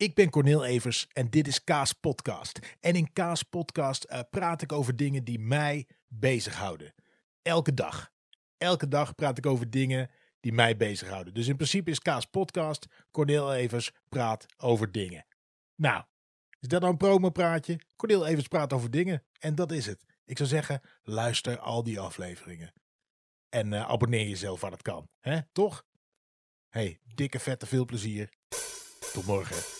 Ik ben Cornel Evers en dit is Kaas Podcast. En in Kaas Podcast eh, praat ik over dingen die mij bezighouden. Elke dag. Elke dag praat ik over dingen die mij bezighouden. Dus in principe is Kaas Podcast. Cornel Evers praat over dingen. Nou, is dat dan een promopraatje? Cornel Evers praat over dingen. En dat is het. Ik zou zeggen, luister al die afleveringen. En eh, abonneer jezelf waar het kan. hè? Toch? Hey, dikke vette veel plezier. Tot morgen.